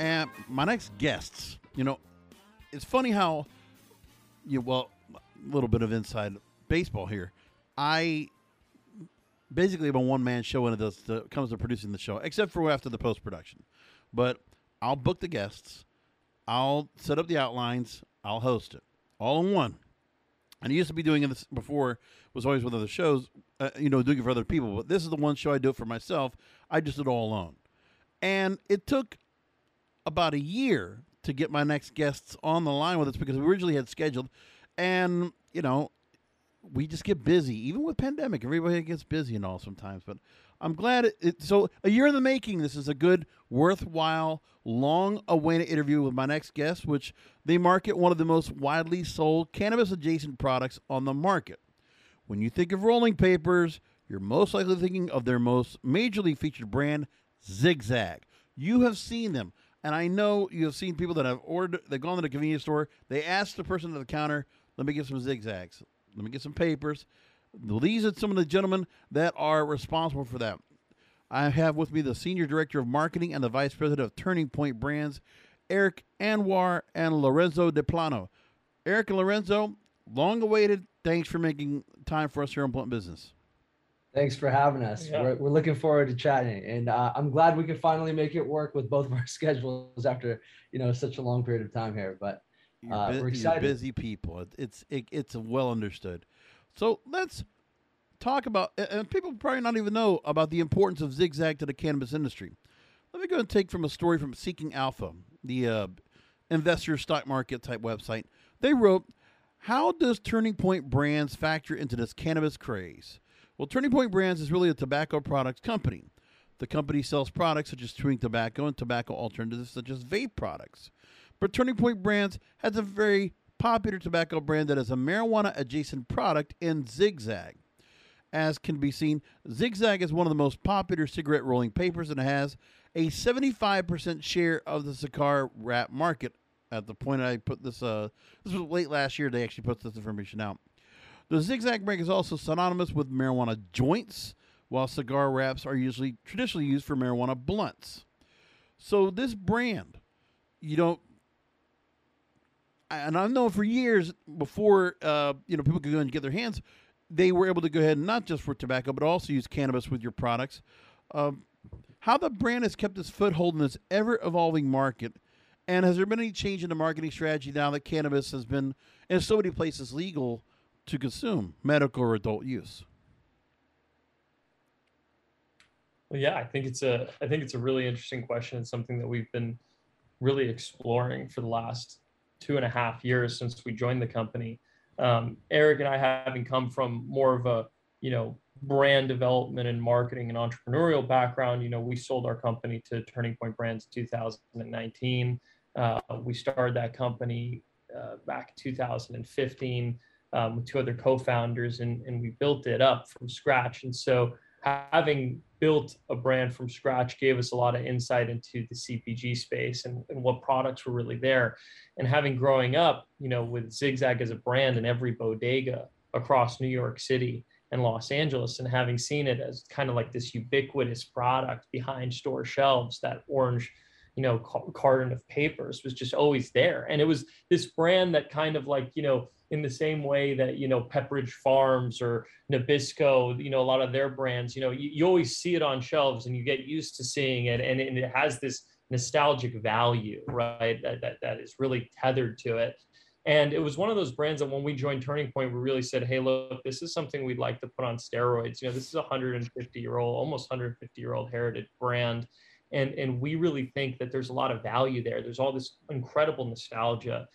And my next guests, you know, it's funny how you well, a little bit of inside baseball here. I basically am a one man show when it comes to producing the show, except for after the post production. But I'll book the guests, I'll set up the outlines, I'll host it all in one. And I used to be doing this before, was always with other shows, uh, you know, doing it for other people. But this is the one show I do it for myself. I just did it all alone. And it took about a year to get my next guests on the line with us because we originally had scheduled. And, you know, we just get busy, even with pandemic. Everybody gets busy and all sometimes. But I'm glad it, it so a year in the making. This is a good, worthwhile, long-awaited interview with my next guest, which they market one of the most widely sold cannabis-adjacent products on the market. When you think of rolling papers, you're most likely thinking of their most majorly featured brand, Zigzag. You have seen them. And I know you have seen people that have ordered, they've gone to the convenience store, they ask the person at the counter, let me get some zigzags, let me get some papers. These are some of the gentlemen that are responsible for that. I have with me the Senior Director of Marketing and the Vice President of Turning Point Brands, Eric Anwar and Lorenzo DePlano. Eric and Lorenzo, long awaited, thanks for making time for us here on Blunt Business. Thanks for having us. Yeah. We're, we're looking forward to chatting, and uh, I'm glad we can finally make it work with both of our schedules after you know such a long period of time here. But uh, bu- we're excited. busy people. It's it, it's well understood. So let's talk about, and people probably not even know about the importance of zigzag to the cannabis industry. Let me go and take from a story from Seeking Alpha, the uh, investor stock market type website. They wrote, "How does Turning Point Brands factor into this cannabis craze?" Well, Turning Point Brands is really a tobacco products company. The company sells products such as chewing tobacco and tobacco alternatives such as vape products. But Turning Point Brands has a very popular tobacco brand that is a marijuana adjacent product in Zigzag. As can be seen, Zigzag is one of the most popular cigarette rolling papers and has a 75% share of the cigar wrap market. At the point I put this, uh, this was late last year. They actually put this information out. The zigzag brand is also synonymous with marijuana joints, while cigar wraps are usually traditionally used for marijuana blunts. So this brand, you don't, and I've known for years before uh, you know people could go and get their hands, they were able to go ahead and not just for tobacco but also use cannabis with your products. Um, how the brand has kept its foothold in this ever evolving market, and has there been any change in the marketing strategy now that cannabis has been in so many places legal? To consume, medical or adult use? Well, yeah, I think it's a I think it's a really interesting question. It's something that we've been really exploring for the last two and a half years since we joined the company. Um, Eric and I, having come from more of a you know brand development and marketing and entrepreneurial background, you know, we sold our company to Turning Point Brands in 2019. Uh, we started that company uh, back 2015 um, with two other co-founders and, and we built it up from scratch. And so having built a brand from scratch gave us a lot of insight into the cpg space and, and what products were really there. And having growing up you know with zigzag as a brand in every bodega across new york city and los angeles and having seen it as kind of like this ubiquitous product behind store shelves that orange you know carton of papers was just always there. And it was this brand that kind of like you know in the same way that you know Pepperidge Farms or Nabisco, you know, a lot of their brands, you know, you, you always see it on shelves and you get used to seeing it, and, and it has this nostalgic value, right? That, that that is really tethered to it. And it was one of those brands that when we joined Turning Point, we really said, hey, look, this is something we'd like to put on steroids. You know, this is a 150 year old, almost 150 year old heritage brand. And, and we really think that there's a lot of value there. There's all this incredible nostalgia.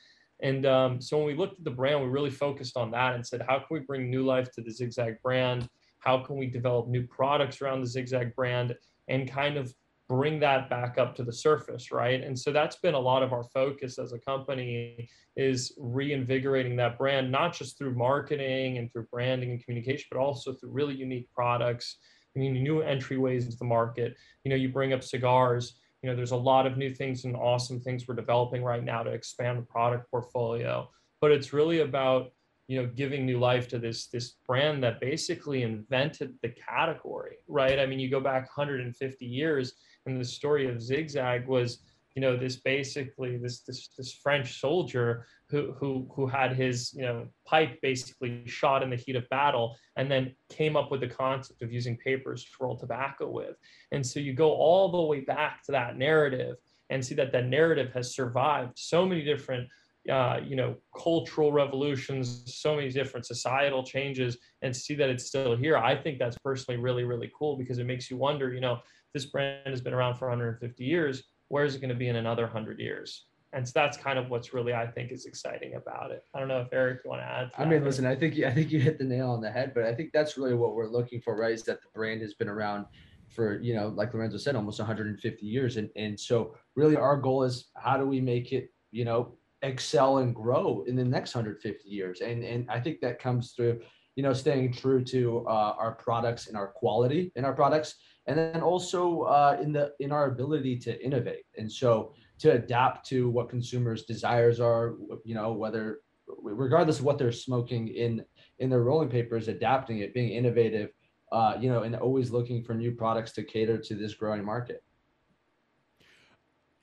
And um, so when we looked at the brand, we really focused on that and said, how can we bring new life to the Zigzag brand? How can we develop new products around the Zigzag brand and kind of bring that back up to the surface right and so that's been a lot of our focus as a company is reinvigorating that brand not just through marketing and through branding and communication but also through really unique products I mean, new entryways into the market you know you bring up cigars you know there's a lot of new things and awesome things we're developing right now to expand the product portfolio but it's really about you know giving new life to this this brand that basically invented the category right? I mean you go back 150 years and the story of zigzag was you know this basically this this this french soldier who who who had his you know pipe basically shot in the heat of battle and then came up with the concept of using papers to roll tobacco with and so you go all the way back to that narrative and see that that narrative has survived so many different uh, you know, cultural revolutions, so many different societal changes, and see that it's still here. I think that's personally really, really cool because it makes you wonder, you know, this brand has been around for 150 years. Where is it going to be in another 100 years? And so that's kind of what's really, I think, is exciting about it. I don't know if Eric, you want to add. To I mean, listen, I think I think you hit the nail on the head, but I think that's really what we're looking for, right? Is that the brand has been around for you know, like Lorenzo said, almost 150 years, and and so really our goal is how do we make it, you know, excel and grow in the next 150 years. And and I think that comes through, you know, staying true to uh, our products and our quality in our products, and then also uh, in the in our ability to innovate. And so to adapt to what consumers' desires are, you know, whether regardless of what they're smoking in in their rolling papers, adapting it, being innovative, uh, you know, and always looking for new products to cater to this growing market.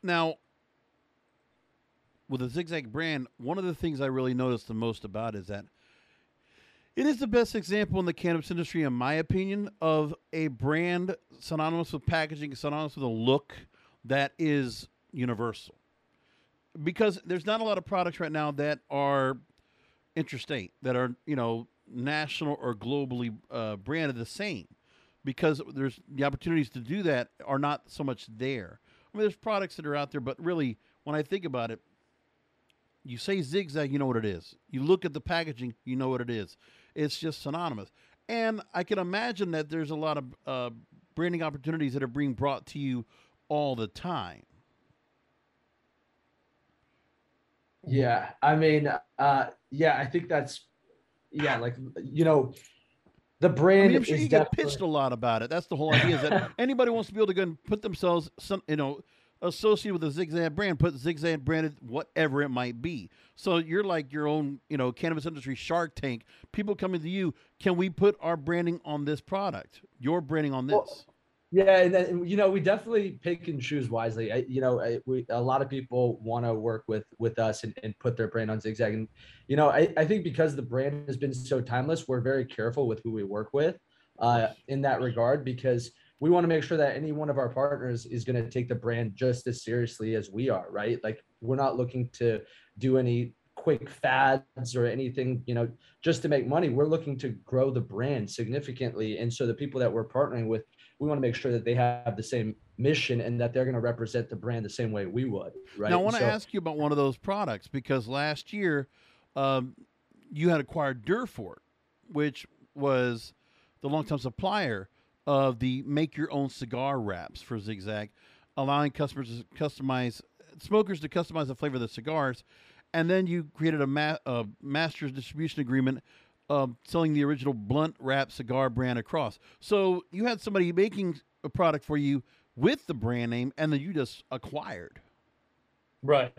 Now, with the Zigzag brand, one of the things I really noticed the most about is that it is the best example in the cannabis industry, in my opinion, of a brand synonymous with packaging, synonymous with a look that is universal. Because there's not a lot of products right now that are interstate, that are, you know, national or globally uh, branded the same. Because there's the opportunities to do that are not so much there. I mean, there's products that are out there, but really, when I think about it, you say zigzag, you know what it is. You look at the packaging, you know what it is. It's just synonymous. And I can imagine that there's a lot of uh, branding opportunities that are being brought to you all the time. Yeah, I mean, uh, yeah, I think that's, yeah, like you know, the brand. I mean, I'm sure you get pitched a lot about it. That's the whole idea. Is that anybody wants to be able to go and put themselves, some, you know, associated with a zigzag brand, put zigzag branded whatever it might be. So you're like your own, you know, cannabis industry shark tank. People coming to you, can we put our branding on this product? Your branding on this. Well, yeah, and then you know we definitely pick and choose wisely. I, you know, I, we a lot of people want to work with with us and, and put their brand on Zigzag, and you know I, I think because the brand has been so timeless, we're very careful with who we work with uh, in that regard because we want to make sure that any one of our partners is going to take the brand just as seriously as we are, right? Like we're not looking to do any quick fads or anything, you know, just to make money. We're looking to grow the brand significantly. And so the people that we're partnering with, we want to make sure that they have the same mission and that they're going to represent the brand the same way we would, right? Now, I want to ask you about one of those products because last year um, you had acquired Durfort, which was the longtime supplier of the make your own cigar wraps for Zigzag, allowing customers to customize smokers to customize the flavor of the cigars, and then you created a, ma- a master's distribution agreement. Uh, selling the original blunt wrap cigar brand across. So you had somebody making a product for you with the brand name, and then you just acquired. Right,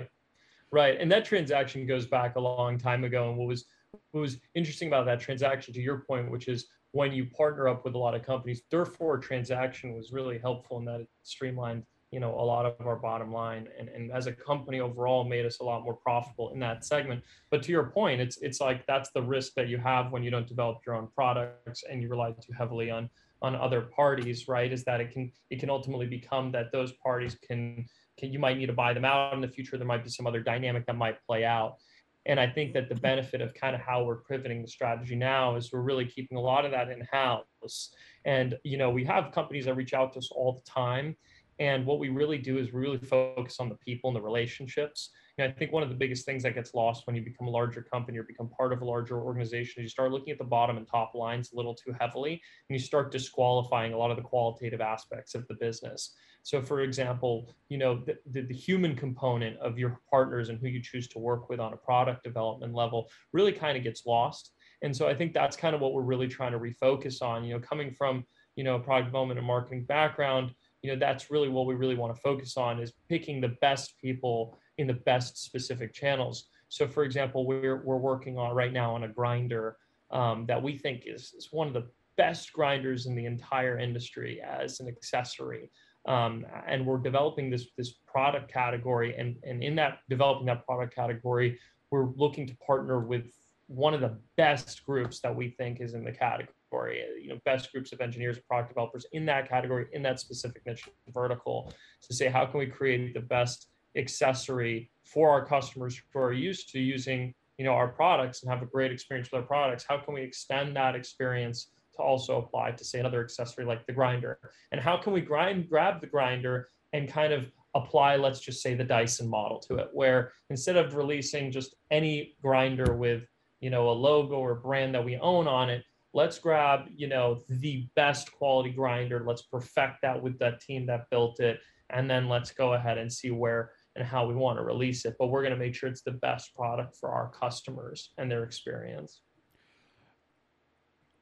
right, and that transaction goes back a long time ago. And what was what was interesting about that transaction, to your point, which is when you partner up with a lot of companies. Durfort transaction was really helpful in that it streamlined, you know, a lot of our bottom line, and and as a company overall, made us a lot more profitable in that segment. But to your point, it's it's like that's the risk that you have when you don't develop your own products and you rely too heavily on on other parties, right? Is that it can it can ultimately become that those parties can can you might need to buy them out in the future. There might be some other dynamic that might play out. And I think that the benefit of kind of how we're pivoting the strategy now is we're really keeping a lot of that in house. And, you know, we have companies that reach out to us all the time. And what we really do is really focus on the people and the relationships. And I think one of the biggest things that gets lost when you become a larger company or become part of a larger organization is you start looking at the bottom and top lines a little too heavily and you start disqualifying a lot of the qualitative aspects of the business. So, for example, you know, the, the, the, human component of your partners and who you choose to work with on a product development level really kind of gets lost. And so I think that's kind of what we're really trying to refocus on, you know, coming from, you know, a product development and marketing background, you know, that's really what we really want to focus on is picking the best people in the best specific channels. So for example, we're, we're working on right now on a grinder um, that we think is, is one of the best grinders in the entire industry as an accessory. Um, and we're developing this this product category. And, and in that developing that product category we're looking to partner with one of the best groups that we think is in the category you know best groups of engineers product developers in that category in that specific niche vertical to say how can we create the best accessory for our customers who are used to using you know our products and have a great experience with our products? How can we extend that experience to also apply to say another accessory like the grinder. And how can we grind grab the grinder and kind of apply let's just say the dyson model to it where instead of releasing just any grinder with you know a logo or brand that we own on it let's grab you know the best quality grinder. Let's perfect that with that team that built it. And then let's go ahead and see where and how we want to release it. But we're going to make sure it's the best product for our customers and their experience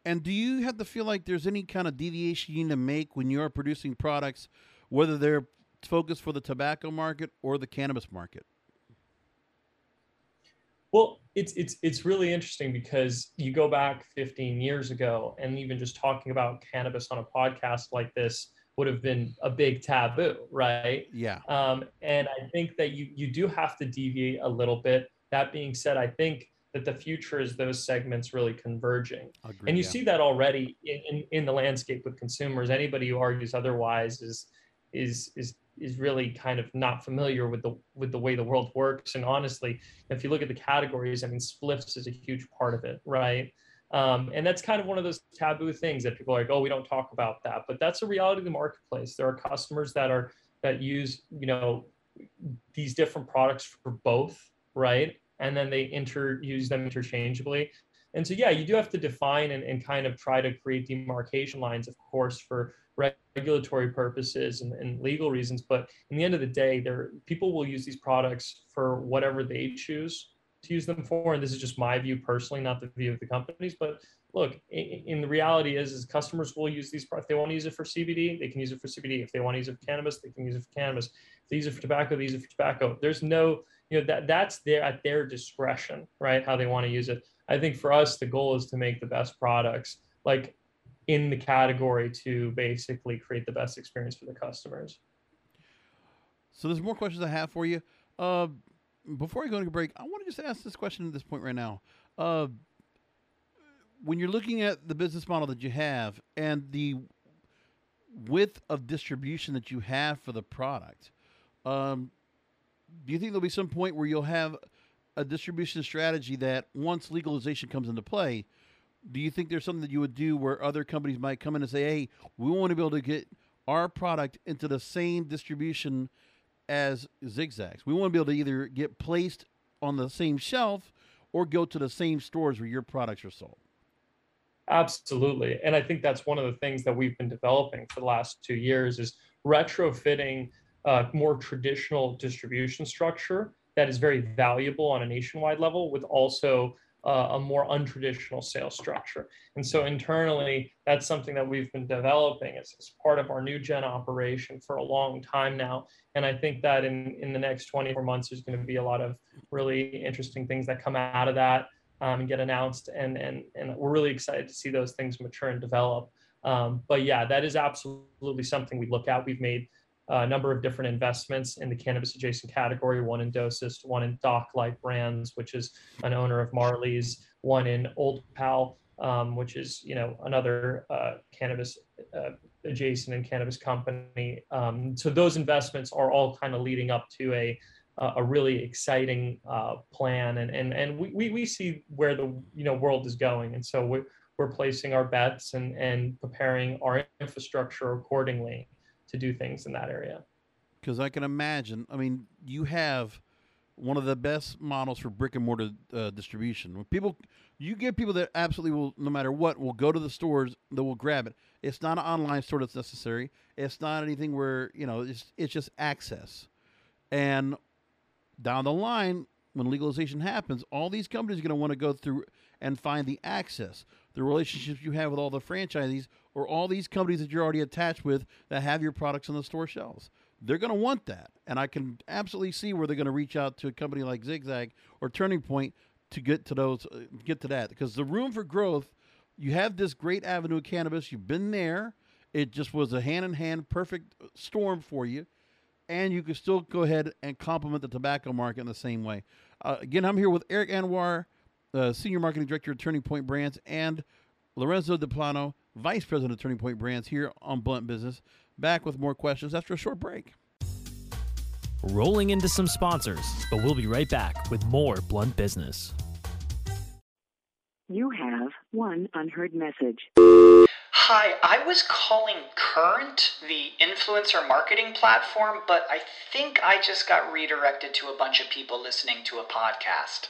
and do you have to feel like there's any kind of deviation you need to make when you're producing products, whether they're focused for the tobacco market or the cannabis market? Well, it's it's it's really interesting because you go back 15 years ago, and even just talking about cannabis on a podcast like this would have been a big taboo, right? Yeah. Um, and I think that you you do have to deviate a little bit. That being said, I think that the future is those segments really converging. And you yeah. see that already in, in, in, the landscape with consumers. Anybody who argues otherwise is is is is really kind of not familiar with the with the way the world works. And honestly, if you look at the categories, I mean, spliffs is a huge part of it, right? Um, and that's kind of one of those taboo things that people are like, oh, we don't talk about that. But that's a reality of the marketplace. There are customers that are that use, you know, these different products for both, right? And then they inter use them interchangeably. And so, yeah, you do have to define and, and kind of try to create demarcation lines, of course, for regulatory purposes and, and legal reasons. But in the end of the day, there people will use these products for whatever they choose to use them for. And this is just my view personally, not the view of the companies. But look, in, in the reality is, is customers will use these products. They want to use it for CBD, they can use it for CBD. If they want to use it for cannabis, they can use it for cannabis. If they use it for tobacco, they use it for tobacco. There's no you know that that's their at their discretion right how they want to use it. I think for us the goal is to make the best products like in the category to basically create the best experience for the customers. So there's more questions i have for you. Uh, before i go to break i want to just ask this question at this point right now. Uh, when you're looking at the business model that you have and the width of distribution that you have for the product um, do you think there'll be some point where you'll have a distribution strategy that once legalization comes into play, do you think there's something that you would do where other companies might come in and say, "Hey, we want to be able to get our product into the same distribution as Zigzags. We want to be able to either get placed on the same shelf or go to the same stores where your products are sold." Absolutely. And I think that's one of the things that we've been developing for the last 2 years is retrofitting uh, more traditional distribution structure that is very valuable on a nationwide level with also uh, a more untraditional sales structure. And so internally, that's something that we've been developing as, as, part of our NewGen operation for a long time now. And I think that in, in the next 24 months, there's going to be a lot of really interesting things that come out of that um, and get announced. And, and, and we're really excited to see those things mature and develop. Um, but yeah, that is absolutely something we look at. We've made a number of different investments in the cannabis adjacent category, one in Dosist, one in Docklight Brands, which is an owner of Marley's, one in Old Pal, um, which is, you know, another uh, cannabis uh, adjacent and cannabis company. Um, so those investments are all kind of leading up to a, a really exciting uh, plan. And, and, and we, we, we see where the, you know, world is going. And so we're, we're placing our bets and, and preparing our infrastructure accordingly to do things in that area. Because I can imagine, I mean, you have one of the best models for brick and mortar uh, distribution. When people, you get people that absolutely will, no matter what, will go to the stores that will grab it. It's not an online store that's necessary. It's not anything where you know it's it's just access. And down the line, when legalization happens, all these companies are going to want to go through and find the access, the relationships you have with all the franchisees or all these companies that you're already attached with that have your products on the store shelves. They're going to want that. And I can absolutely see where they're going to reach out to a company like Zigzag or Turning Point to get to those uh, get to that because the room for growth you have this great avenue of cannabis you've been there it just was a hand in hand perfect storm for you and you can still go ahead and complement the tobacco market in the same way uh, again i'm here with eric anwar uh, senior marketing director of turning point brands and lorenzo deplano vice president of turning point brands here on blunt business back with more questions after a short break rolling into some sponsors, but we'll be right back with more Blunt Business. You have one unheard message. Hi, I was calling Current, the influencer marketing platform, but I think I just got redirected to a bunch of people listening to a podcast.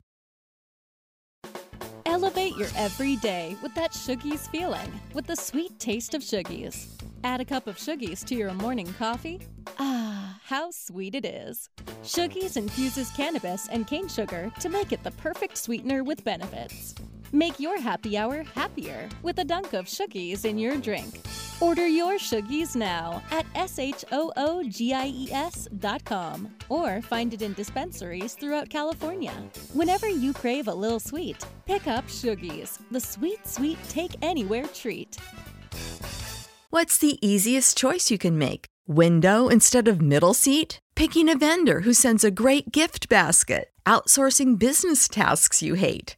Your every day with that Shoogies feeling, with the sweet taste of Shoogies. Add a cup of Shoogies to your morning coffee. Ah, how sweet it is. Shoogies infuses cannabis and cane sugar to make it the perfect sweetener with benefits. Make your happy hour happier with a dunk of Shoogies in your drink. Order your Shoogies now at S-H-O-O-G-I-E-S dot com or find it in dispensaries throughout California. Whenever you crave a little sweet, pick up Shoogies, the sweet, sweet take anywhere treat. What's the easiest choice you can make? Window instead of middle seat? Picking a vendor who sends a great gift basket? Outsourcing business tasks you hate?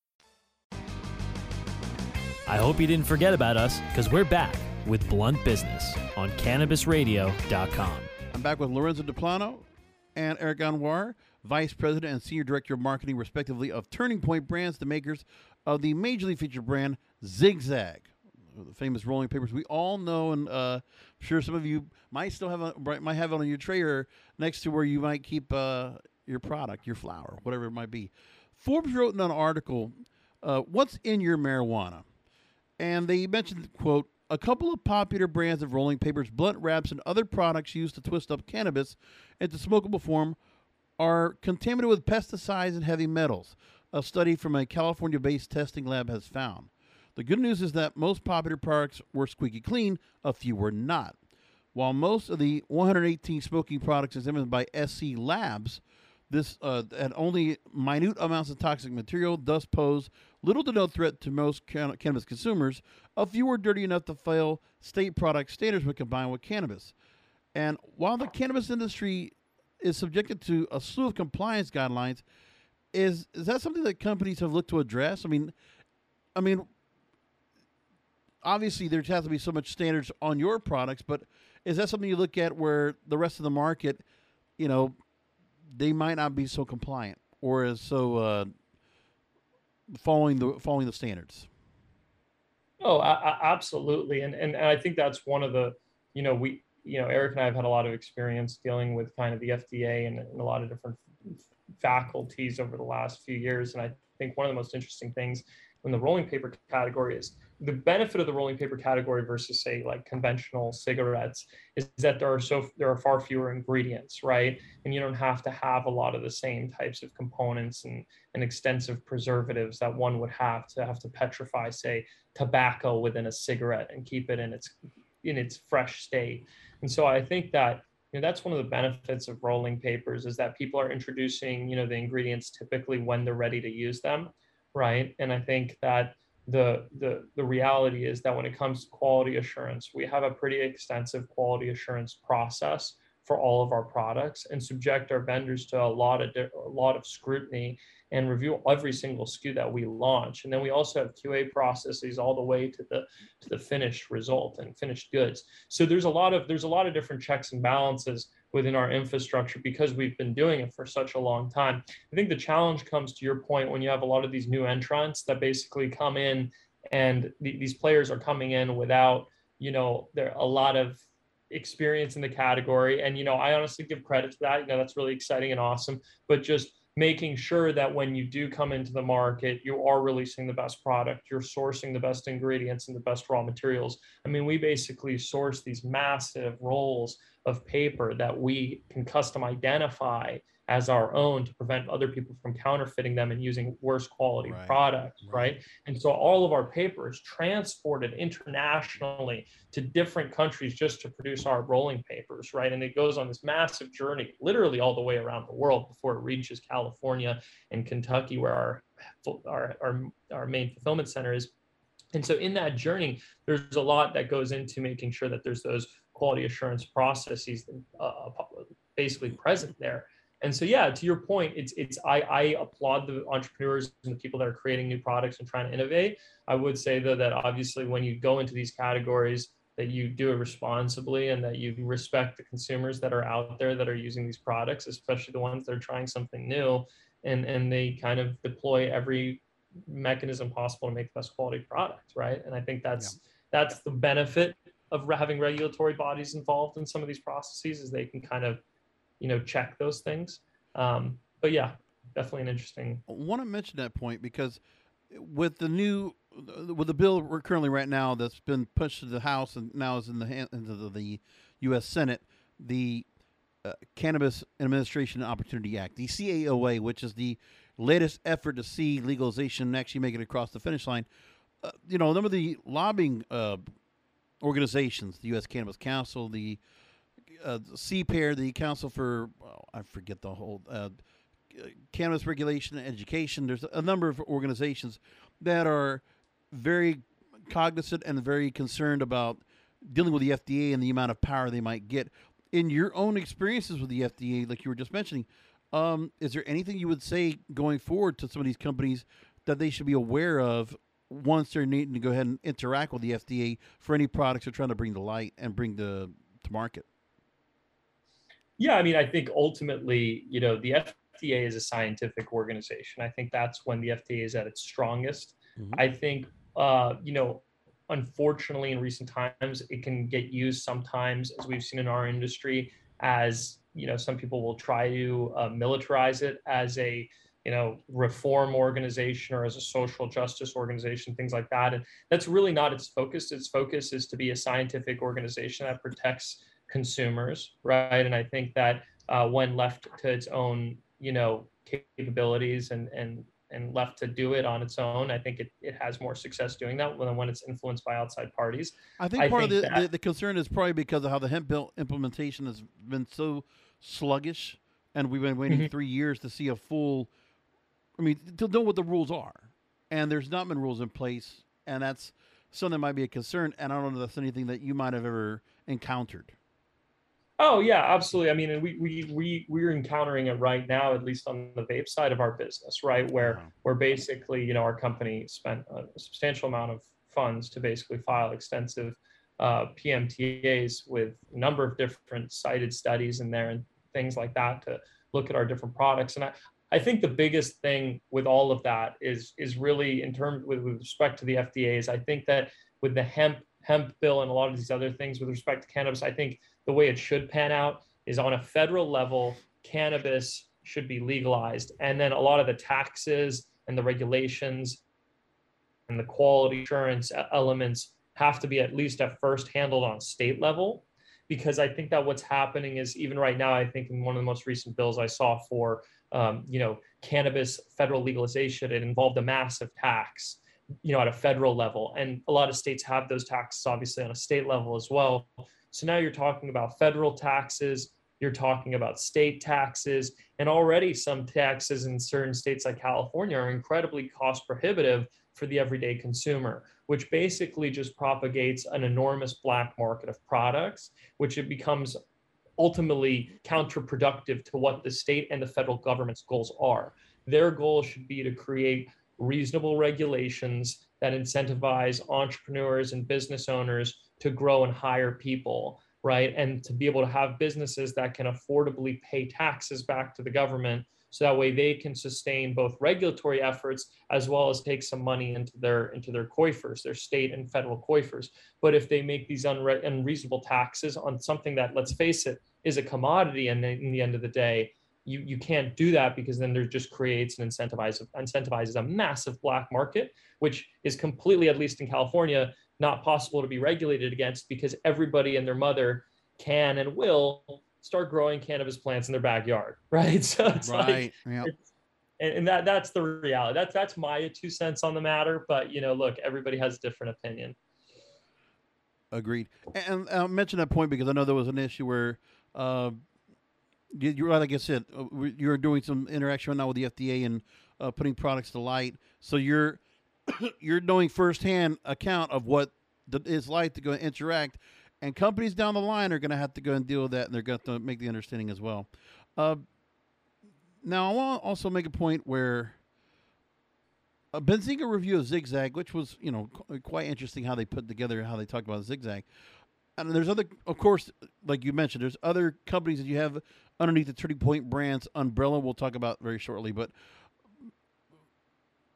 I hope you didn't forget about us because we're back with Blunt Business on CannabisRadio.com. I'm back with Lorenzo Deplano and Eric Anwar, Vice President and Senior Director of Marketing, respectively, of Turning Point Brands, the makers of the majorly featured brand Zigzag, the famous rolling papers we all know, and uh, I'm sure some of you might still have a, might have it on your tray or next to where you might keep uh, your product, your flower, whatever it might be. Forbes wrote in an article, uh, "What's in your marijuana?" And they mentioned quote a couple of popular brands of rolling papers, blunt wraps, and other products used to twist up cannabis into smokable form are contaminated with pesticides and heavy metals, a study from a California based testing lab has found. The good news is that most popular products were squeaky clean, a few were not. While most of the 118 smoking products examined by SC Labs, this uh, had only minute amounts of toxic material, thus pose little to no threat to most can- cannabis consumers. A few were dirty enough to fail state product standards when combined with cannabis. And while the cannabis industry is subjected to a slew of compliance guidelines, is is that something that companies have looked to address? I mean, I mean, obviously there has to be so much standards on your products, but is that something you look at where the rest of the market, you know, they might not be so compliant or as so uh, following the following the standards. Oh, I, I, absolutely, and, and and I think that's one of the, you know, we, you know, Eric and I have had a lot of experience dealing with kind of the FDA and, and a lot of different faculties over the last few years, and I think one of the most interesting things in the rolling paper category is the benefit of the rolling paper category versus say like conventional cigarettes is that there are so there are far fewer ingredients right? And you don't have to have a lot of the same types of components and, and extensive preservatives that one would have to have to petrify say tobacco within a cigarette and keep it in its in its fresh state. And so i think that you know that's one of the benefits of rolling papers is that people are introducing you know the ingredients typically when they're ready to use them right? And i think that the, the, the reality is that when it comes to quality assurance, we have a pretty extensive quality assurance process for all of our products and subject our vendors to a lot of a lot of scrutiny and review every single SKU that we launch. And then we also have QA processes all the way to the to the finished result and finished goods. So there's a lot of there's a lot of different checks and balances within our infrastructure because we've been doing it for such a long time. I think the challenge comes to your point when you have a lot of these new entrants that basically come in and th- these players are coming in without, you know, there a lot of experience in the category. And, you know, I honestly give credit to that. You know, that's really exciting and awesome. But just making sure that when you do come into the market, you are releasing the best product, you're sourcing the best ingredients and the best raw materials. I mean, we basically source these massive rolls of paper that we can custom identify as our own to prevent other people from counterfeiting them and using worse quality right. products, right. right? And so all of our paper is transported internationally to different countries just to produce our rolling papers, right? And it goes on this massive journey, literally all the way around the world before it reaches California and Kentucky, where our our our, our main fulfillment center is. And so in that journey, there's a lot that goes into making sure that there's those quality assurance processes uh, basically present there. And so, yeah, to your point, it's it's I, I applaud the entrepreneurs and the people that are creating new products and trying to innovate. I would say though that obviously when you go into these categories, that you do it responsibly and that you respect the consumers that are out there that are using these products, especially the ones that are trying something new, and and they kind of deploy every mechanism possible to make the best quality product, right? And I think that's yeah. that's the benefit of having regulatory bodies involved in some of these processes is they can kind of you know check those things um, but yeah definitely an interesting I want to mention that point because with the new with the bill we're currently right now that's been pushed to the House and now is in the hands of the U.S. Senate, the uh, Cannabis Administration Opportunity Act, the CAOA, which is the latest effort to see legalization actually make it across the finish line. Uh, you know, some of the lobbying uh, organizations, the U.S. Cannabis Council, the uh, CPEAR, the Council for, I forget the whole, uh, Cannabis Regulation and Education. There's a number of organizations that are very cognizant and very concerned about dealing with the FDA and the amount of power they might get. In your own experiences with the FDA, like you were just mentioning, um, is there anything you would say going forward to some of these companies that they should be aware of once they're needing to go ahead and interact with the FDA for any products they're trying to bring to light and bring to, to market? Yeah, I mean, I think ultimately, you know, the FDA is a scientific organization. I think that's when the FDA is at its strongest. Mm-hmm. I think, uh, you know, unfortunately, in recent times, it can get used sometimes, as we've seen in our industry, as you know, some people will try to uh, militarize it as a you know reform organization or as a social justice organization things like that and that's really not its focus its focus is to be a scientific organization that protects consumers right and i think that uh, when left to its own you know capabilities and and and left to do it on its own, I think it, it has more success doing that than when it's influenced by outside parties. I think part think of the, that, the, the, concern is probably because of how the hemp bill implementation has been so sluggish, and we've been waiting mm-hmm. three years to see a full I mean, to know what the rules are, and there's not been rules in place, and that's something that might be a concern. And I don't know if that's anything that you might have ever encountered. Oh yeah, absolutely. I mean, and we we we we're encountering it right now, at least on the vape side of our business, right? Where wow. where basically, you know, our company spent a substantial amount of funds to basically file extensive uh, PMTAs with a number of different cited studies in there and things like that to look at our different products. And I, I think the biggest thing with all of that is is really in terms with, with respect to the FDA's. I think that with the hemp hemp bill and a lot of these other things with respect to cannabis, I think the way it should pan out is on a federal level, cannabis should be legalized, and then a lot of the taxes and the regulations and the quality assurance elements have to be at least at first handled on state level because I think that what's happening is even right now, I think in one of the most recent bills I saw for um, you know, cannabis federal legalization, it involved a massive tax, you know, at a federal level. And a lot of states have those taxes, obviously, on a state level as well. So now you're talking about federal taxes, you're talking about state taxes, and already some taxes in certain states like California are incredibly cost prohibitive for the everyday consumer, which basically just propagates an enormous black market of products, which it becomes ultimately counterproductive to what the state and the federal government's goals are. Their goal should be to create reasonable regulations that incentivize entrepreneurs and business owners to grow and hire people, right? And to be able to have businesses that can affordably pay taxes back to the government so that way they can sustain both regulatory efforts as well as take some money into their into their coifers their state and federal coifers but if they make these unre- unreasonable taxes on something that let's face it is a commodity and in the end of the day you you can't do that because then there just creates and incentivizes incentivizes a massive black market which is completely at least in california not possible to be regulated against because everybody and their mother can and will start growing cannabis plants in their backyard right so it's right like, yep. it's, and, and that that's the reality that's that's my two cents on the matter but you know look everybody has a different opinion agreed and i mentioned that point because i know there was an issue where uh, you, are like I said, uh, you're doing some interaction right now with the FDA and uh, putting products to light. So you're you're knowing firsthand account of what it's like to go and interact, and companies down the line are going to have to go and deal with that, and they're going to make the understanding as well. Uh, now, I want to also make a point where a Benzinga review of Zigzag, which was you know quite interesting how they put together how they talked about Zigzag and there's other, of course, like you mentioned, there's other companies that you have underneath the Turning Point Brands umbrella. We'll talk about very shortly, but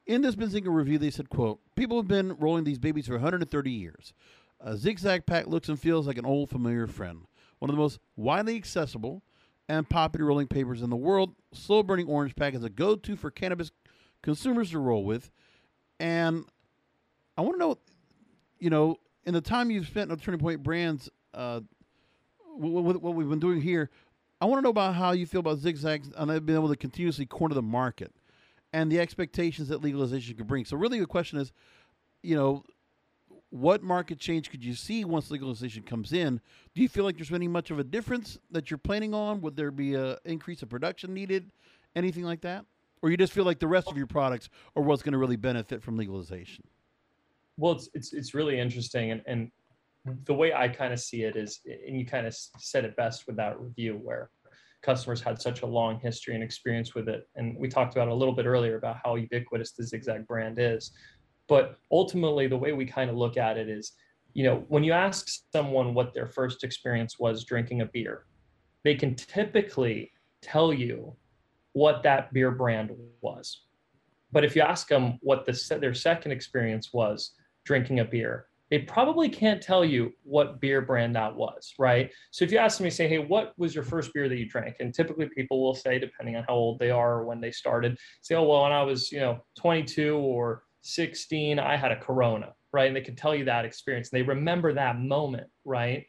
in this Benzinga review, they said, "quote People have been rolling these babies for 130 years. A zigzag pack looks and feels like an old familiar friend. One of the most widely accessible and popular rolling papers in the world. Slow burning orange pack is a go-to for cannabis consumers to roll with, and I want to know, you know, in the time you've spent on Turning Point Brands, uh, with, what we've been doing here, I want to know about how you feel about zigzags and have been able to continuously corner the market and the expectations that legalization could bring. So, really, the question is, you know, what market change could you see once legalization comes in? Do you feel like there's any much of a difference that you're planning on? Would there be an increase of production needed? Anything like that? Or you just feel like the rest of your products are what's going to really benefit from legalization? well it's it's, it's really interesting and, and the way i kind of see it is and you kind of said it best with that review where customers had such a long history and experience with it. And we talked about a little bit earlier about how ubiquitous the zigzag brand is. But ultimately the way we kind of look at it is you know when you ask someone what their first experience was drinking a beer they can typically tell you what that beer brand was. But if you ask them what the, their second experience was drinking a beer, they probably can't tell you what beer brand that was, right? So if you ask me, say, hey, what was your first beer that you drank? And typically people will say, depending on how old they are or when they started, say, oh, well, when I was, you know, 22 or 16, I had a Corona, right? And they can tell you that experience. and They remember that moment, right?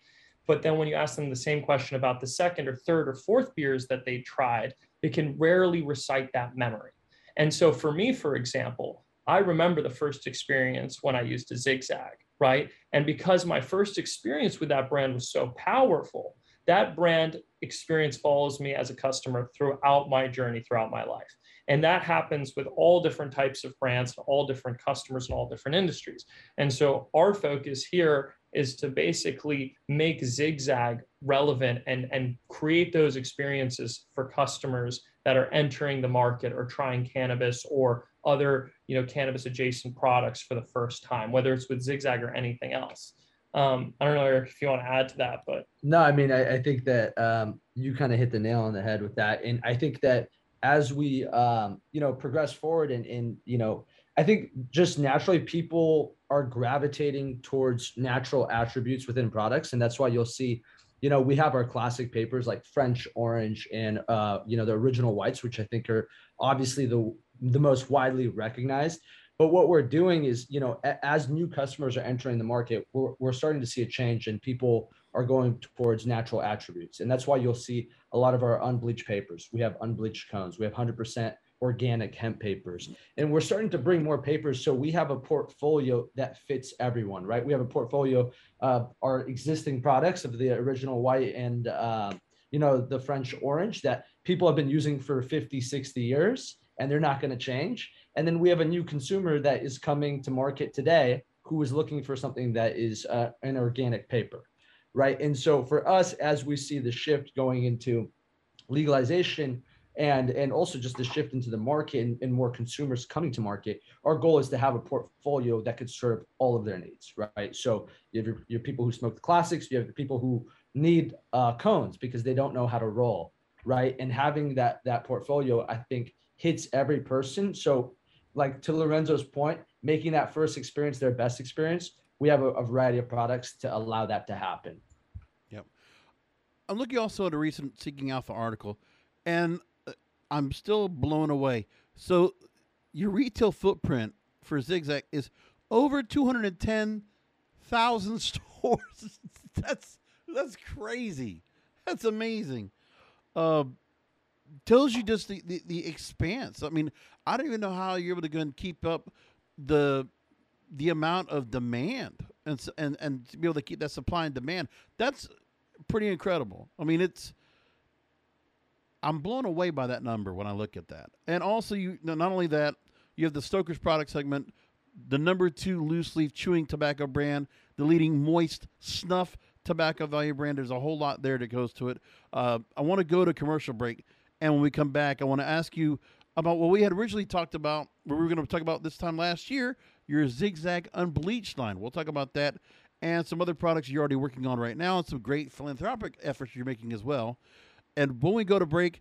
But then when you ask them the same question about the second or third or fourth beers that they tried, they can rarely recite that memory. And so for me, for example, I remember the first experience when I used a zigzag, right? And because my first experience with that brand was so powerful, that brand experience follows me as a customer throughout my journey, throughout my life. And that happens with all different types of brands, all different customers, and all different industries. And so our focus here is to basically make Zigzag relevant and, and create those experiences for customers that are entering the market or trying cannabis or other you know cannabis adjacent products for the first time, whether it's with Zigzag or anything else. Um, I don't know Eric, if you want to add to that, but. No, I mean I, I think that um, you kind of hit the nail on the head with that, and I think that as we um, you know progress forward and and you know I think just naturally people are gravitating towards natural attributes within products, and that's why you'll see you know we have our classic papers like french orange and uh, you know the original whites which i think are obviously the the most widely recognized. But what we're doing is, you know, as new customers are entering the market, we're, we're starting to see a change and people are going towards natural attributes. And that's why you'll see a lot of our unbleached papers. We have unbleached cones. We have 100% organic hemp papers. And we're starting to bring more papers. So we have a portfolio that fits everyone, right? We have a portfolio of our existing products of the original white and, uh, you know, the French orange that people have been using for 50, 60 years and they're not going to change. And then we have a new consumer that is coming to market today who is looking for something that is uh, an organic paper, right? And so for us, as we see the shift going into legalization and and also just the shift into the market and, and more consumers coming to market, our goal is to have a portfolio that could serve all of their needs, right? So you have your, your people who smoke the classics, you have the people who need uh, cones because they don't know how to roll, right? And having that that portfolio, I think hits every person. So, like to Lorenzo's point, making that first experience their best experience, we have a, a variety of products to allow that to happen. Yep. I'm looking also at a recent Seeking Alpha article, and uh, I'm still blown away. So, your retail footprint for Zigzag is over 210,000 stores. that's that's crazy. That's amazing. Uh, tells you just the, the, the expanse. I mean, I don't even know how you're able to go and keep up the the amount of demand and and and to be able to keep that supply and demand. That's pretty incredible. I mean, it's I'm blown away by that number when I look at that. And also, you not only that, you have the Stoker's product segment, the number two loose leaf chewing tobacco brand, the leading moist snuff tobacco value brand. There's a whole lot there that goes to it. Uh, I want to go to commercial break. And when we come back, I want to ask you about what we had originally talked about, what we were going to talk about this time last year, your Zigzag Unbleached line. We'll talk about that and some other products you're already working on right now and some great philanthropic efforts you're making as well. And when we go to break,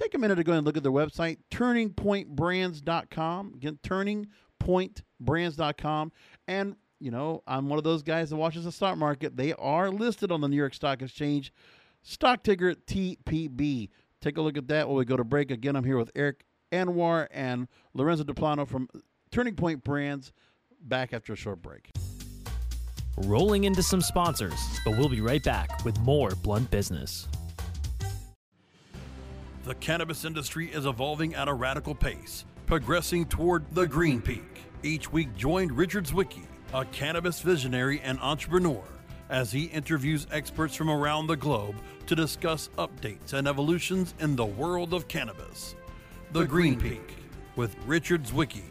take a minute to go and look at their website, turningpointbrands.com. Again, turningpointbrands.com. And, you know, I'm one of those guys that watches the stock market. They are listed on the New York Stock Exchange. Stock ticker TPB. Take a look at that while we go to break. Again, I'm here with Eric Anwar and Lorenzo Deplano from Turning Point Brands. Back after a short break. Rolling into some sponsors, but we'll be right back with more Blunt Business. The cannabis industry is evolving at a radical pace, progressing toward the green peak. Each week, join Richard Zwicky, a cannabis visionary and entrepreneur as he interviews experts from around the globe to discuss updates and evolutions in the world of cannabis. The, the Green, Green Peak, Peak with Richard Zwicky.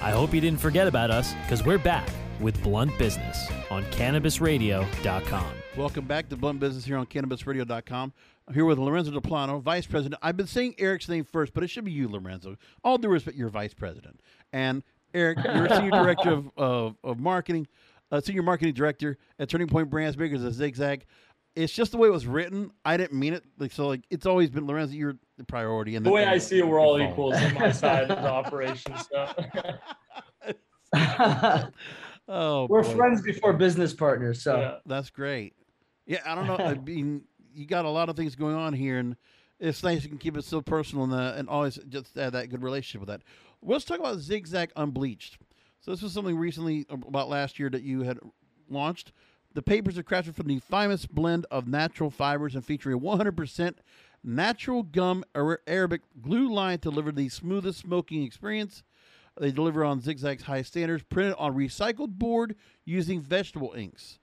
I hope you didn't forget about us because we're back with Blunt Business on CannabisRadio.com. Welcome back to Blunt Business here on CannabisRadio.com. I'm here with Lorenzo Deplano, Vice President. I've been saying Eric's name first, but it should be you, Lorenzo. All due respect, you're Vice President. And Eric, you're Senior Director of, of, of Marketing, uh, Senior Marketing Director at Turning Point Brands, bigger as a Zigzag. it's just the way it was written. I didn't mean it. Like so, like it's always been Lorenzo. You're the priority, and the way I see it, we're all phone. equals on my side of the operation. So Oh, We're boy. friends before business partners. So yeah. That's great. Yeah, I don't know. I mean, you got a lot of things going on here, and it's nice you can keep it so personal and, uh, and always just have that good relationship with that. Let's talk about Zigzag Unbleached. So this was something recently uh, about last year that you had launched. The papers are crafted from the finest blend of natural fibers and featuring a 100% natural gum Arabic glue line to deliver the smoothest smoking experience. They deliver on Zigzag's high standards, printed on recycled board using vegetable inks.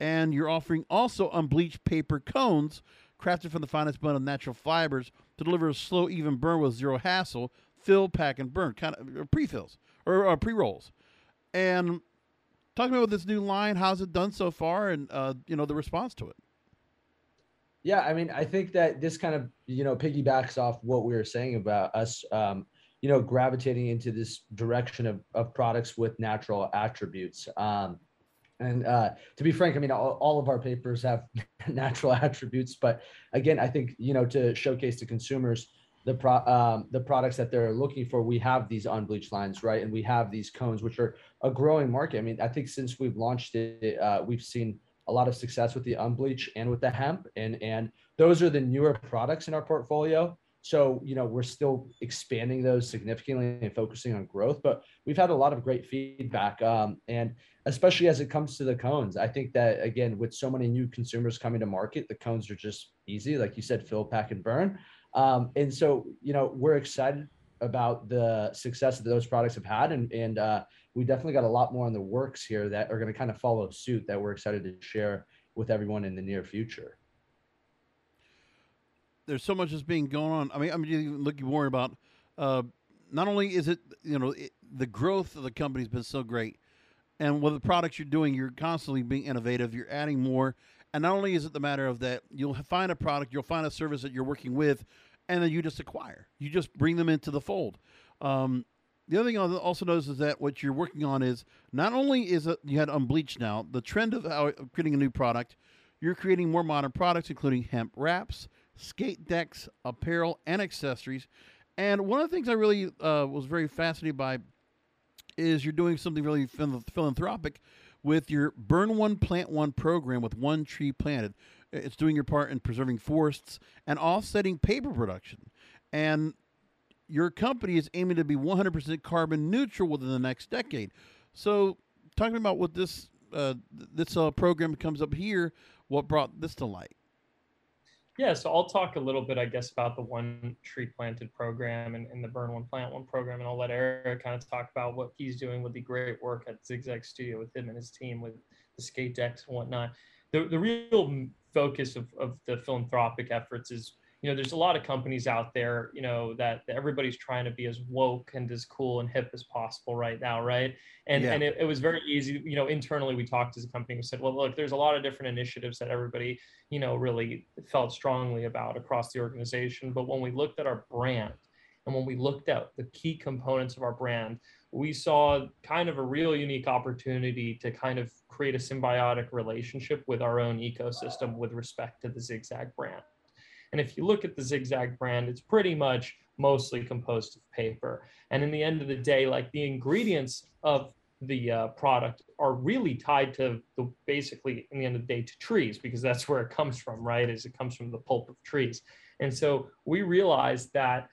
And you're offering also unbleached paper cones crafted from the finest blend of natural fibers to deliver a slow, even burn with zero hassle, fill, pack, and burn, kind of or pre-fills or uh, pre-rolls. And talk to me about this new line. How's it done so far, and uh, you know the response to it. Yeah, I mean, I think that this kind of you know piggybacks off what we were saying about us, um, you know, gravitating into this direction of of products with natural attributes. Um, and uh, to be frank, I mean, all, all of our papers have natural attributes, but again, I think you know to showcase to consumers the pro um, the products that they're looking for, we have these unbleached lines, right? And we have these cones, which are a growing market. I mean, I think since we've launched it, uh, we've seen a lot of success with the unbleach and with the hemp, and and those are the newer products in our portfolio. So you know we're still expanding those significantly and focusing on growth, but we've had a lot of great feedback, um, and especially as it comes to the cones, I think that again with so many new consumers coming to market, the cones are just easy, like you said, fill, pack, and burn. Um, and so you know we're excited about the success that those products have had, and and uh, we definitely got a lot more in the works here that are going to kind of follow suit that we're excited to share with everyone in the near future. There's so much that's being going on. I mean, I'm just looking more about. Uh, not only is it you know it, the growth of the company's been so great, and with the products you're doing, you're constantly being innovative. You're adding more, and not only is it the matter of that you'll find a product, you'll find a service that you're working with, and then you just acquire. You just bring them into the fold. Um, the other thing I also notice is that what you're working on is not only is it you had unbleached now, the trend of how of creating a new product, you're creating more modern products, including hemp wraps, skate decks, apparel, and accessories. And one of the things I really uh, was very fascinated by is you're doing something really philanthropic with your Burn One Plant One program with one tree planted. It's doing your part in preserving forests and offsetting paper production. And your company is aiming to be 100% carbon neutral within the next decade. So, talking about what this uh, this uh, program comes up here, what brought this to light? Yeah, so I'll talk a little bit, I guess, about the One Tree Planted program and, and the Burn One Plant One program, and I'll let Eric kind of talk about what he's doing with the great work at Zigzag Studio with him and his team with the skate decks and whatnot. The, the real focus of, of the philanthropic efforts is, you know, there's a lot of companies out there, you know, that, that everybody's trying to be as woke and as cool and hip as possible right now, right? And Yeah. and it, it was very easy, you know, internally we talked as a company, we said, well, look, there's a lot of different initiatives that everybody you know, really felt strongly about across the organization. But when we looked at our brand and when we looked at the key components of our brand, we saw kind of a real unique opportunity to kind of create a symbiotic relationship with our own ecosystem with respect to the Zigzag brand. And if you look at the Zigzag brand, it's pretty much mostly composed of paper. And in the end of the day, like the ingredients of the uh, product are really tied to the basically in the end of the day to trees because that's where it comes from right is it comes from the pulp of trees and so we realized that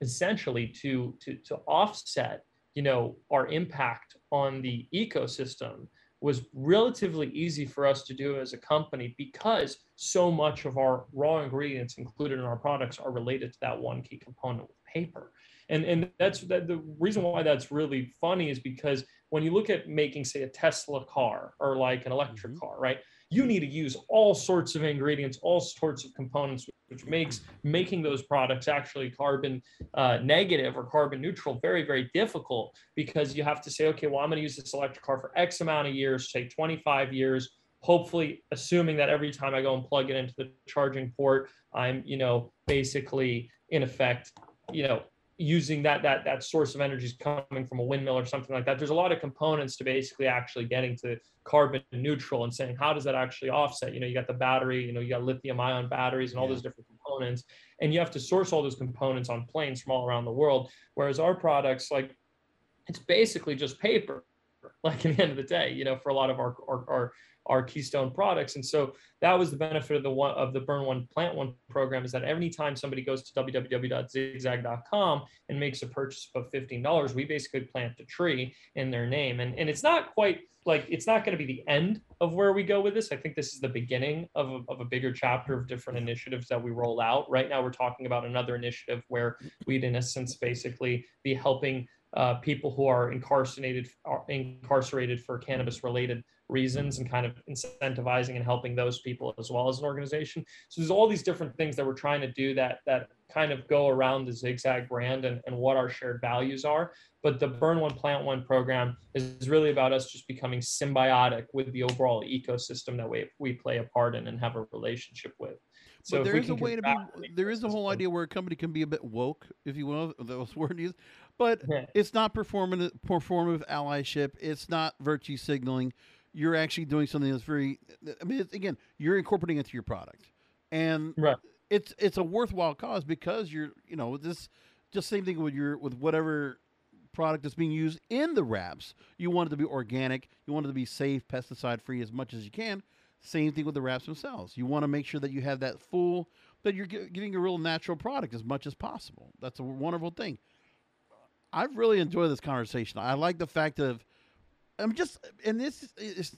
essentially to to to offset you know our impact on the ecosystem was relatively easy for us to do as a company because so much of our raw ingredients included in our products are related to that one key component with paper. And and that's that the reason why that's really funny is because when you look at making say a tesla car or like an electric mm-hmm. car right you need to use all sorts of ingredients all sorts of components which makes making those products actually carbon uh, negative or carbon neutral very very difficult because you have to say okay well i'm going to use this electric car for x amount of years say 25 years hopefully assuming that every time i go and plug it into the charging port i'm you know basically in effect you know using that that that source of energy is coming from a windmill or something like that. There's a lot of components to basically actually getting to carbon neutral and saying how does that actually offset? You know you got the battery you know you got lithium ion batteries and all yeah. those different components and you have to source all those components on planes from all around the world. Whereas our products like it's basically just paper like in the end of the day you know for a lot of our our, our our keystone products. And so that was the benefit of the one of the burn one plant one program is that anytime somebody goes to www.zigzag.com and makes a purchase of $15, we basically plant a tree in their name. And, and it's not quite like it's not going to be the end of where we go with this. I think this is the beginning of a, of a bigger chapter of different initiatives that we roll out. Right now, we're talking about another initiative where we'd, in essence, basically be helping uh, people who are incarcerated are incarcerated for cannabis related reasons and kind of incentivizing and helping those people as well as an organization. So there's all these different things that we're trying to do that that kind of go around the zigzag brand and, and what our shared values are. But the Burn One Plant One program is really about us just becoming symbiotic with the overall ecosystem that we, we play a part in and have a relationship with. So there is a way to be. There is a whole idea where a company can be a bit woke, if you will, those word use, but yeah. it's not performative performative allyship. It's not virtue signaling you're actually doing something that's very. I mean, again, you're incorporating it to your product, and right. it's it's a worthwhile cause because you're you know this just same thing with your with whatever product that's being used in the wraps. You want it to be organic. You want it to be safe, pesticide free as much as you can. Same thing with the wraps themselves. You want to make sure that you have that full that you're giving a real natural product as much as possible. That's a wonderful thing. I've really enjoyed this conversation. I like the fact of I'm just, and this is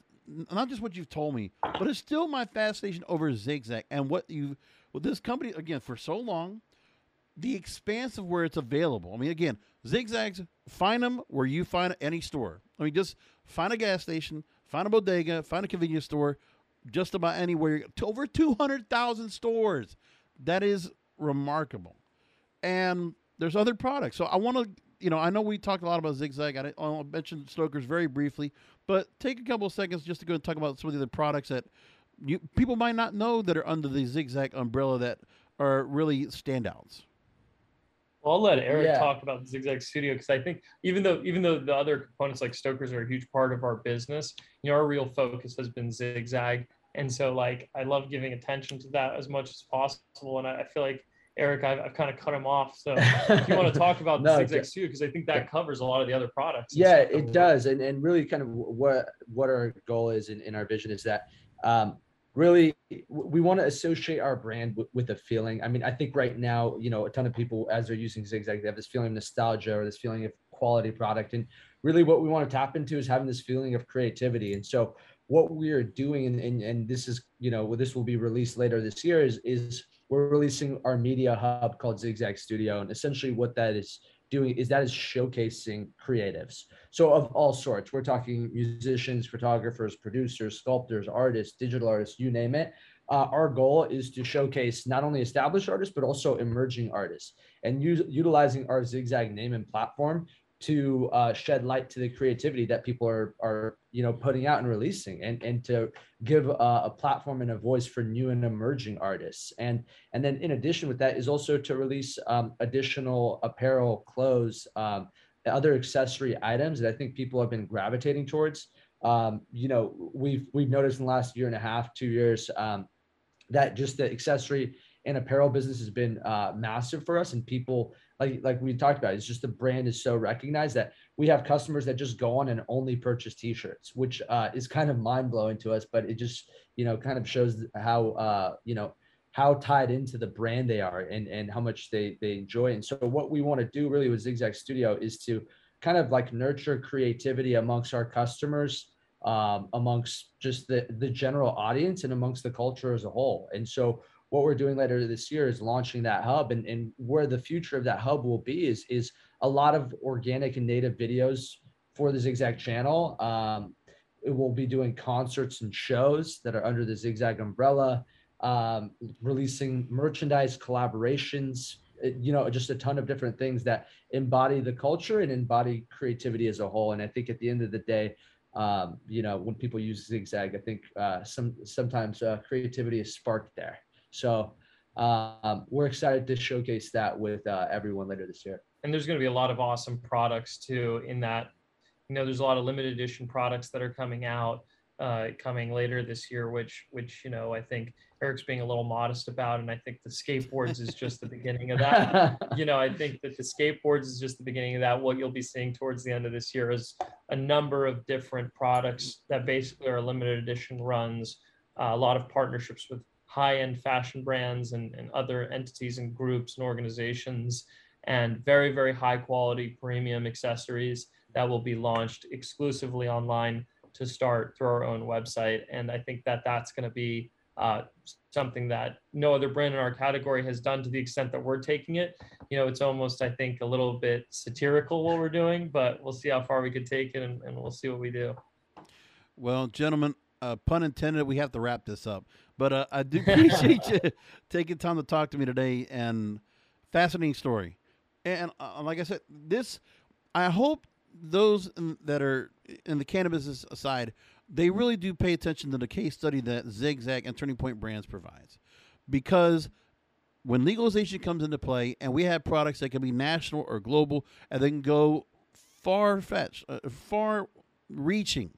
not just what you've told me, but it's still my fascination over Zigzag and what you, with this company again for so long, the expanse of where it's available. I mean, again, Zigzags, find them where you find any store. I mean, just find a gas station, find a bodega, find a convenience store, just about anywhere. Over two hundred thousand stores. That is remarkable, and there's other products. So I want to you know, I know we talked a lot about Zigzag. I, I mentioned Stoker's very briefly, but take a couple of seconds just to go and talk about some of the other products that you people might not know that are under the Zigzag umbrella that are really standouts. Well, I'll let Eric yeah. talk about the Zigzag Studio because I think even though even though the other components like Stoker's are a huge part of our business, you know, our real focus has been Zigzag, and so like I love giving attention to that as much as possible, and I, I feel like Eric, I've, I've kind of cut him off. So if you want to talk about no, Zigzag Studio, because I think that covers a lot of the other products. Yeah, it does. And, and really kind of what, what our goal is in, in our vision is that um, really we want to associate our brand with, with a feeling. I mean, I think right now, you know, a ton of people as they're using Zigzag, they have this feeling of nostalgia or this feeling of quality product. And really what we want to tap into is having this feeling of creativity. And so what we are doing, and, and, and this is, you know, this will be released later this year is, is we're releasing our media hub called Zigzag Studio. And essentially what that is doing is that is showcasing creatives. So of all sorts, we're talking musicians, photographers, producers, sculptors, artists, digital artists, you name it. Uh, our goal is to showcase not only established artists, but also emerging artists and use, utilizing our Zigzag name and platform to uh, shed light to the creativity that people are are you know putting out and releasing and and to give a, a, platform and a voice for new and emerging artists. And and then in addition with that is also to release um, additional apparel clothes um, other accessory items that i think people have been gravitating towards. Um, you know we've we've noticed in the last year and a half two years um, that just the accessory and apparel business has been uh, massive for us and people like like we talked about it's just the brand is so recognized that we have customers that just go on and only purchase t-shirts which uh, is kind of mind-blowing to us but it just you know kind of shows how uh, you know how tied into the brand they are and and how much they they enjoy. And so what we want to do really with zigzag studio is to kind of like nurture creativity amongst our customers um, amongst just the the general audience and amongst the culture as a whole. And so what we're doing later this year is launching that hub and, and where the future of that hub will be is is a lot of organic and native videos for the zigzag channel. Um, it will be doing concerts and shows that are under the zigzag umbrella um, releasing merchandise collaborations you know just a ton of different things that embody the culture and embody creativity as a whole. And i think at the end of the day um, you know when people use zigzag i think uh, some sometimes uh, creativity is sparked there so um, we're excited to showcase that with uh, everyone later this year. and there's going to be a lot of awesome products too in that you know there's a lot of limited edition products that are coming out uh, coming later this year which which you know i think eric's being a little modest about and i think the skateboards is just the beginning of that you know i think that the skateboards is just the beginning of that what you'll be seeing towards the end of this year is a number of different products that basically are limited edition runs uh, a lot of partnerships with high-end fashion brands and, and other entities and groups and organizations and very very high quality premium accessories that will be launched exclusively online to start through our own website. And I think that that's going to be uh, something that no other brand in our category has done to the extent that we're taking it. You know, it's almost, I think, a little bit satirical what we're doing, but we'll see how far we could take it and, and we'll see what we do. Well, gentlemen, uh, pun intended, we have to wrap this up. But uh, I do appreciate you taking time to talk to me today and fascinating story. And uh, like I said, this, I hope those that are in the cannabis side, they really do pay attention to the case study that Zigzag and Turning Point Brands provides, because when legalization comes into play and we have products that can be national or global and they can go far fetched, uh, far reaching,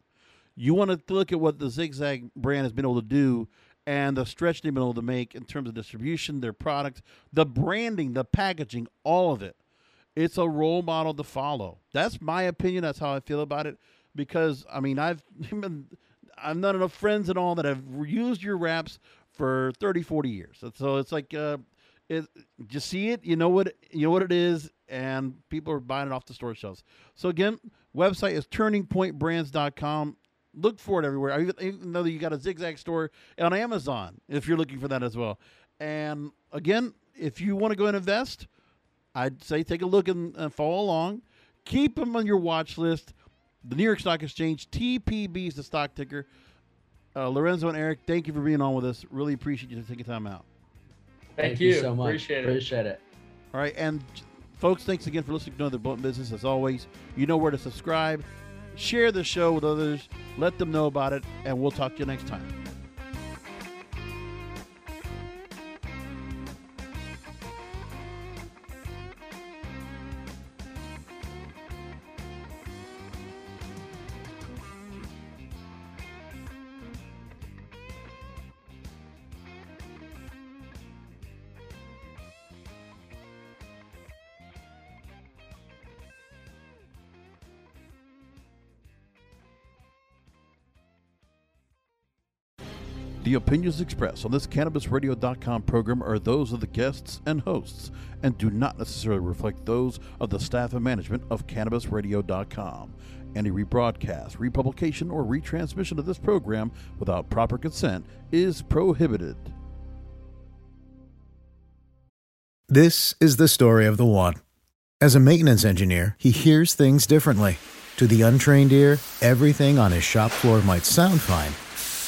you want to look at what the Zigzag brand has been able to do and the stretch they've been able to make in terms of distribution, their product, the branding, the packaging, all of it it's a role model to follow. That's my opinion. That's how I feel about it. Because I mean, I've I've not enough friends and all that have used your wraps for 30, 40 years. So it's like, uh, it, you see it, you know what, you know what it is, and people are buying it off the store shelves. So again, website is turningpointbrands.com. Look for it everywhere. Even, even though you got a zigzag store on Amazon, if you're looking for that as well. And again, if you want to go and invest, I'd say take a look and uh, follow along. Keep them on your watch list. The New York Stock Exchange, TPB is the stock ticker. Uh, Lorenzo and Eric, thank you for being on with us. Really appreciate you taking time out. Thank, thank you. you. so much. Appreciate it. Appreciate it. All right, and folks, thanks again for listening to another Blunt Business. As always, you know where to subscribe, share the show with others, let them know about it, and we'll talk to you next time. The opinions expressed on this CannabisRadio.com program are those of the guests and hosts and do not necessarily reflect those of the staff and management of CannabisRadio.com. Any rebroadcast, republication, or retransmission of this program without proper consent is prohibited. This is the story of the one. As a maintenance engineer, he hears things differently. To the untrained ear, everything on his shop floor might sound fine